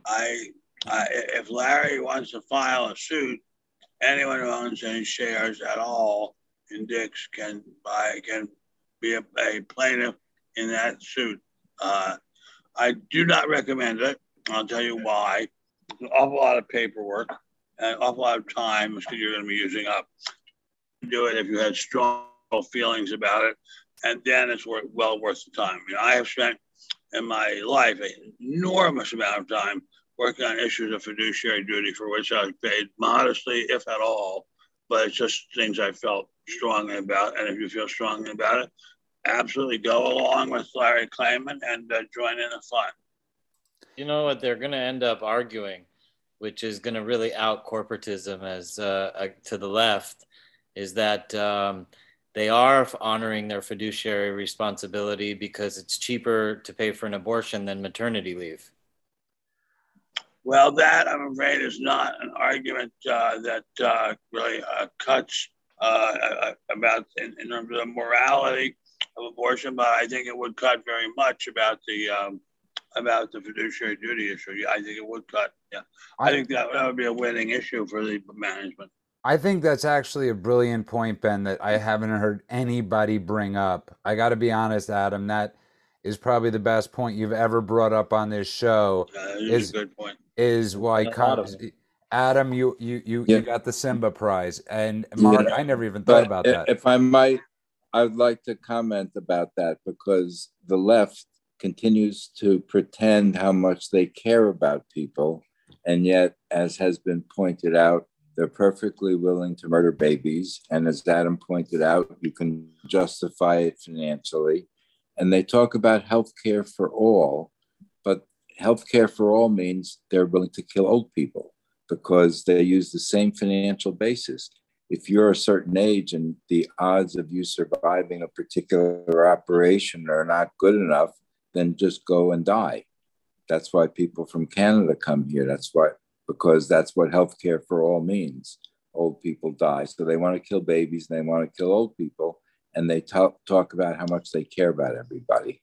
I, I if Larry wants to file a suit, anyone who owns any shares at all in Dick's can buy can be a, a plaintiff in that suit. Uh, I do not recommend it. I'll tell you why. It's an awful lot of paperwork and an awful lot of time that you're going to be using up. Do it if you had strong feelings about it, and then it's worth, well worth the time. You know, I have spent in my life an enormous amount of time working on issues of fiduciary duty for which I was paid modestly, if at all. But it's just things I felt strongly about. And if you feel strongly about it, absolutely go along with Larry Klayman and uh, join in the fun. You know what? They're going to end up arguing, which is going to really out corporatism as uh, uh, to the left, is that um, they are honoring their fiduciary responsibility because it's cheaper to pay for an abortion than maternity leave. Well, that I'm afraid is not an argument uh, that uh, really uh, cuts uh, about in, in, terms of the morality of abortion, but I think it would cut very much about the um, about the fiduciary duty issue. Yeah, I think it would cut. Yeah, I, I think that, that would be a winning issue for the management. I think that's actually a brilliant point, Ben, that I haven't heard anybody bring up. I got to be honest, Adam. That is probably the best point you've ever brought up on this show. Uh, Is- a good point. Is why A lot Adam, you you you, Yeah. you got the Simba prize, and Mark, Yeah. I never even thought But about i- that. if I might, I would like to comment about that because the left continues to pretend how much they care about people. And yet, as has been pointed out, they're perfectly willing to murder babies. And as Adam pointed out, you can justify it financially. And they talk about health care for all, but health care for all means they're willing to kill old people because they use the same financial basis if you're a certain age and the odds of you surviving a particular operation are not good enough, then just go and die. That's why people from Canada come here. That's why, because that's what healthcare for all means. Old people die. So they want to kill babies and they want to kill old people. And they talk, talk about how much they care about everybody.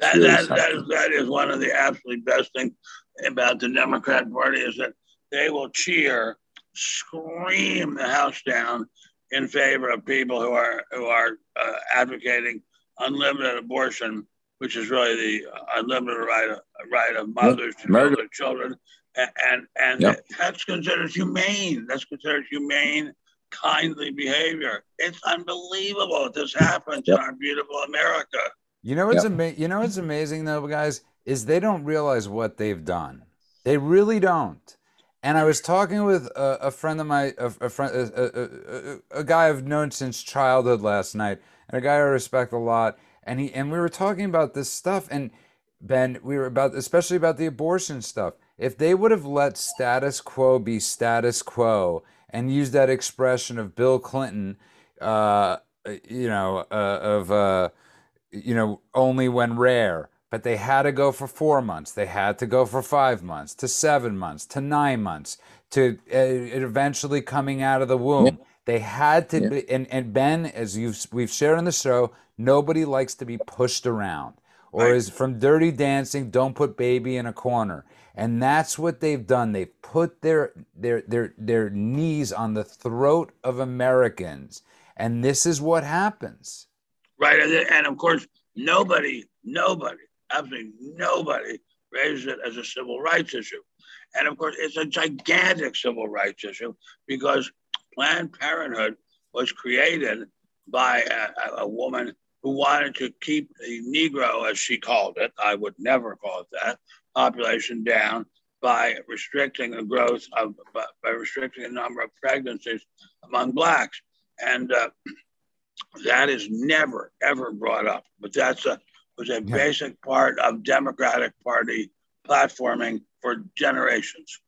That, really that, that, is, that is one of the absolutely best things about the Democrat Party is that they will cheer, scream the House down in favor of people who are who are uh, advocating unlimited abortion, which is really the unlimited right of, right of mothers to Murder. their children, and and, and Yep. that's considered humane. That's considered humane, kindly behavior. It's unbelievable that this happens Yep. in our beautiful America. You know what's Yep. ama- you know what's amazing though, guys, is they don't realize what they've done. They really don't. And I was talking with a, a friend of my, a, a friend, a, a, a, a guy I've known since childhood last night, and a guy I respect a lot. And he and we were talking about this stuff, and Ben, we were about, especially about the abortion stuff. If they would have let status quo be status quo and used that expression of Bill Clinton, uh, you know, uh, of uh, you know, only when rare. But they had to go for four months. They had to go for five months, to seven months, to nine months, to uh, it eventually coming out of the womb. Yeah. They had to Yeah. be, and, and Ben, as you've we've shared on the show, nobody likes to be pushed around. Or Right. is from Dirty Dancing, don't put baby in a corner. And that's what they've done. They've put their their their their knees on the throat of Americans. And this is what happens. Right? And, of course, nobody, nobody, absolutely nobody raises it as a civil rights issue. And of course, it's a gigantic civil rights issue because Planned Parenthood was created by a, a- a woman who wanted to keep the Negro, as she called it, I would never call it that, population down by restricting the growth of, by, by restricting the number of pregnancies among blacks. And uh, that is never ever brought up but that's a was a Yeah. basic part of democratic party platforming for generations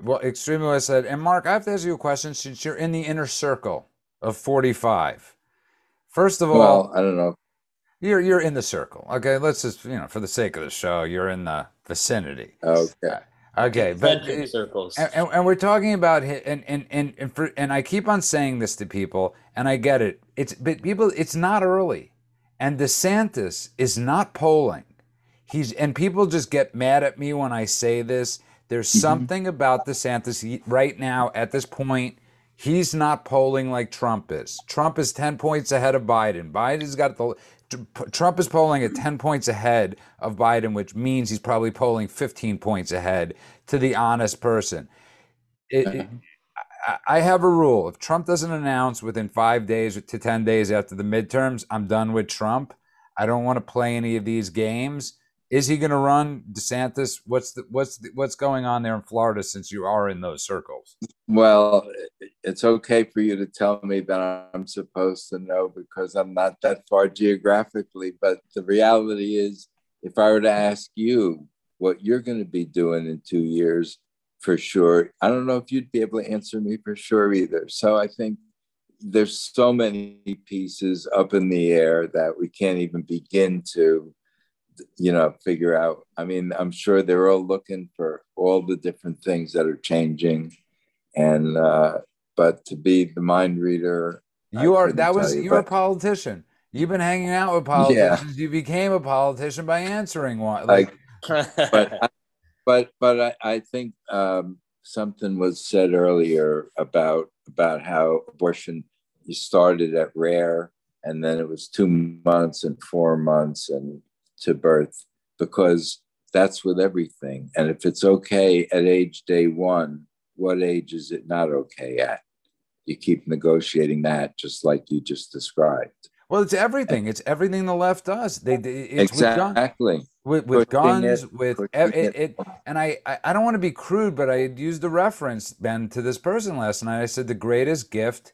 Well, extremely well said. And Mark, I have to ask you a question since you're in the inner circle of 45. First of all, Well, I don't know. you're you're in the circle. Okay, let's just you know, for the sake of the show, you're in the vicinity. Okay. Uh, okay, but Concentric circles. and, and, and we're talking about and and and and, for, and I keep on saying this to people, and I get it. It's but people, it's not early, and DeSantis is not polling. He's and people just get mad at me when I say this. There's mm-hmm. something about DeSantis right now at this point. He's not polling like Trump is. Trump is ten points ahead of Biden. Biden's got the Trump is polling at 10 points ahead of Biden, which means he's probably polling 15 points ahead to the honest person. It, it- uh-huh. I- have a rule. If Trump doesn't announce within five days to 10 days after the midterms, I'm done with Trump. I don't want to play any of these games. Is he going to run DeSantis? What's the, what's the, what's going on there in Florida since you are in those circles? Well, it's okay for you to tell me that I'm supposed to know because I'm not that far geographically. But the reality is, if I were to ask you what you're going to be doing in two years, for sure, I don't know if you'd be able to answer me for sure either. So I think there's so many pieces up in the air that we can't even begin to you know figure out i mean i'm sure they're all looking for all the different things that are changing and uh but to be the mind reader I You are that was you, you're a politician. You've been hanging out with politicians. You became a politician by answering one. like *laughs* but I, but but I, I think um, something was said earlier about about how abortion you started at rare and then it was two months and four months and to birth because that's with everything. And if it's okay at age day one, what age is it not okay at? You keep negotiating that just like you just described. Well, it's everything. It's everything the left does. They, it's exactly with, with guns, it, with it, it, it, and I, I don't want to be crude, but I used the reference Ben to this person last night. I said the greatest gift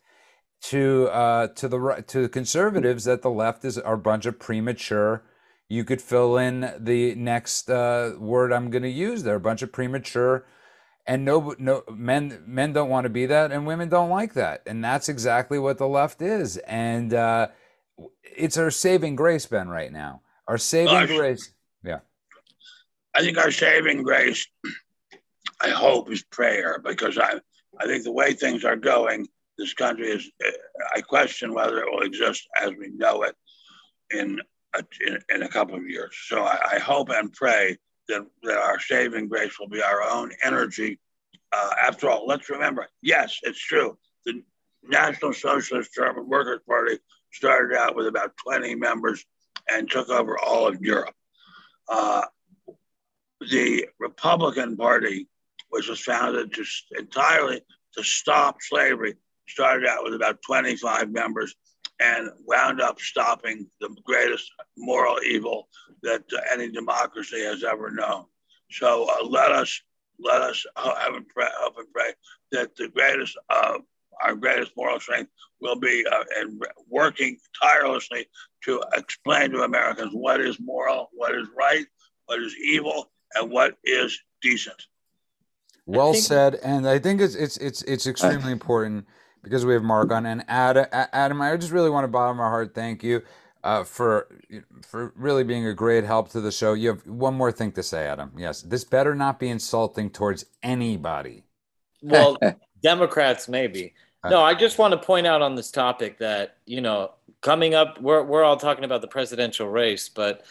to uh, to the to the conservatives that the left is are a bunch of premature. You could fill in the next uh, word I'm going to use. They're a bunch of premature, and no no men men don't want to be that, and women don't like that, and that's exactly what the left is. And uh, it's our saving grace, Ben, right now. Our saving Gosh. grace. Yeah. I think our saving grace, I hope, is prayer because I, I think the way things are going, this country is, I question whether it will exist as we know it in a, in, in a couple of years. So I, I, hope and pray that, that our saving grace will be our own energy. Uh, after all, let's remember, yes, it's true. The National Socialist German Workers' Party started out with about 20 members and took over all of Europe. Uh, the Republican Party, which was founded to entirely to stop slavery, started out with about 25 members and wound up stopping the greatest moral evil that uh, any democracy has ever known. So uh, let us let us have and pray, hope and pray that the greatest our greatest moral strength will be uh, in working tirelessly to explain to Americans what is moral, what is right, what is evil, and what is decent. Well think- said, and I think it's it's it's it's extremely important because we have Mark on and Adam. Adam, I just really want to bottom my heart thank you uh, for for really being a great help to the show. You have one more thing to say, Adam. Yes, this better not be insulting towards anybody. Well, *laughs* Democrats maybe. No, I just want to point out on this topic that you know coming up, we're we're all talking about the presidential race, but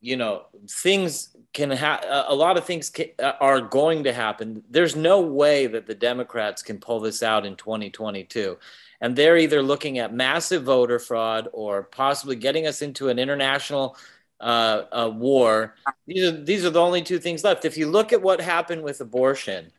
you know things can have a lot of things can, uh, are going to happen. There's no way that the Democrats can pull this out in 2022. And they're either looking at massive voter fraud or possibly getting us into an international uh, uh, war. These are, these are the only two things left. If you look at what happened with abortion,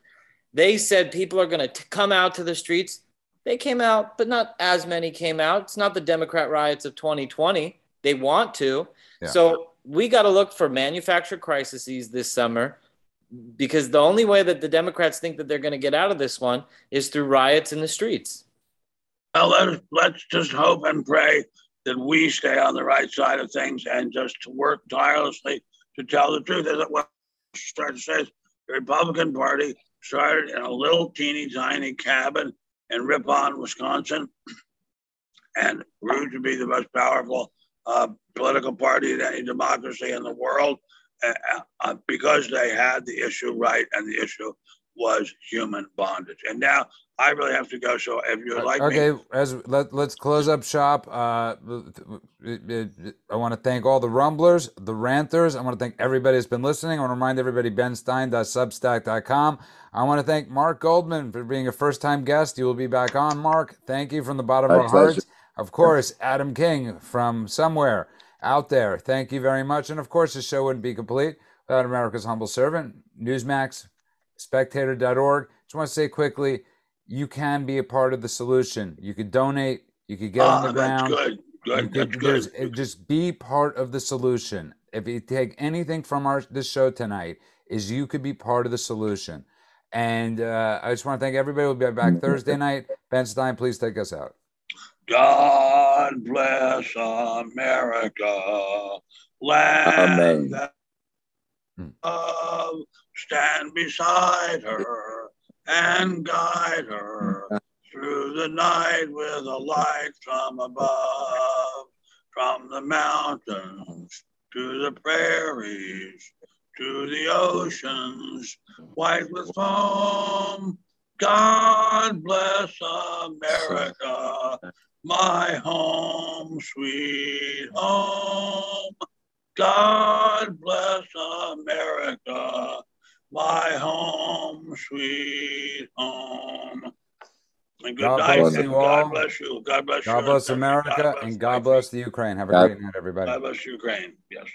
they said people are going to come out to the streets. They came out, but not as many came out. It's not the Democrat riots of 2020. They want to. Yeah. So we got to look for manufactured crises this summer because the only way that the Democrats think that they're going to get out of this one is through riots in the streets. Well, let's, let's just hope and pray that we stay on the right side of things and just work tirelessly to tell the truth. As what start to say, the Republican Party started in a little teeny tiny cabin in Ripon, Wisconsin, and grew to be the most powerful uh, political party in any democracy in the world uh, uh, because they had the issue right and the issue was human bondage. And now I really have to go. So if you like, okay, me, as let let's close up shop. Uh, I want to thank all the rumblers, the ranters. I want to thank everybody that's been listening. I want to remind everybody benstein.substack.com. I want to thank Mark Goldman for being a first-time guest. You will be back on, Mark. Thank you from the bottom My of our pleasure. hearts. Of course, Adam King from somewhere out there. Thank you very much. And of course, the show wouldn't be complete without America's humble servant, Newsmax, spectator.org. Just want to say quickly, you can be a part of the solution. You could donate, you could get on the ah, ground. Good. Good. Could, good. Just be part of the solution. If you take anything from our this show tonight, is you could be part of the solution. And uh, I just want to thank everybody. We'll be back Thursday night. Ben Stein, please take us out. God bless America, land that love, stand beside her and guide her through the night with a light from above, from the mountains to the prairies, to the oceans, white with foam. God bless America my home, sweet home. God bless America, my home, sweet home. And good God night. bless and you God all. bless you. God bless you. God bless America God bless and God bless the Ukraine. Have a God- great night, everybody. God bless Ukraine. Yes.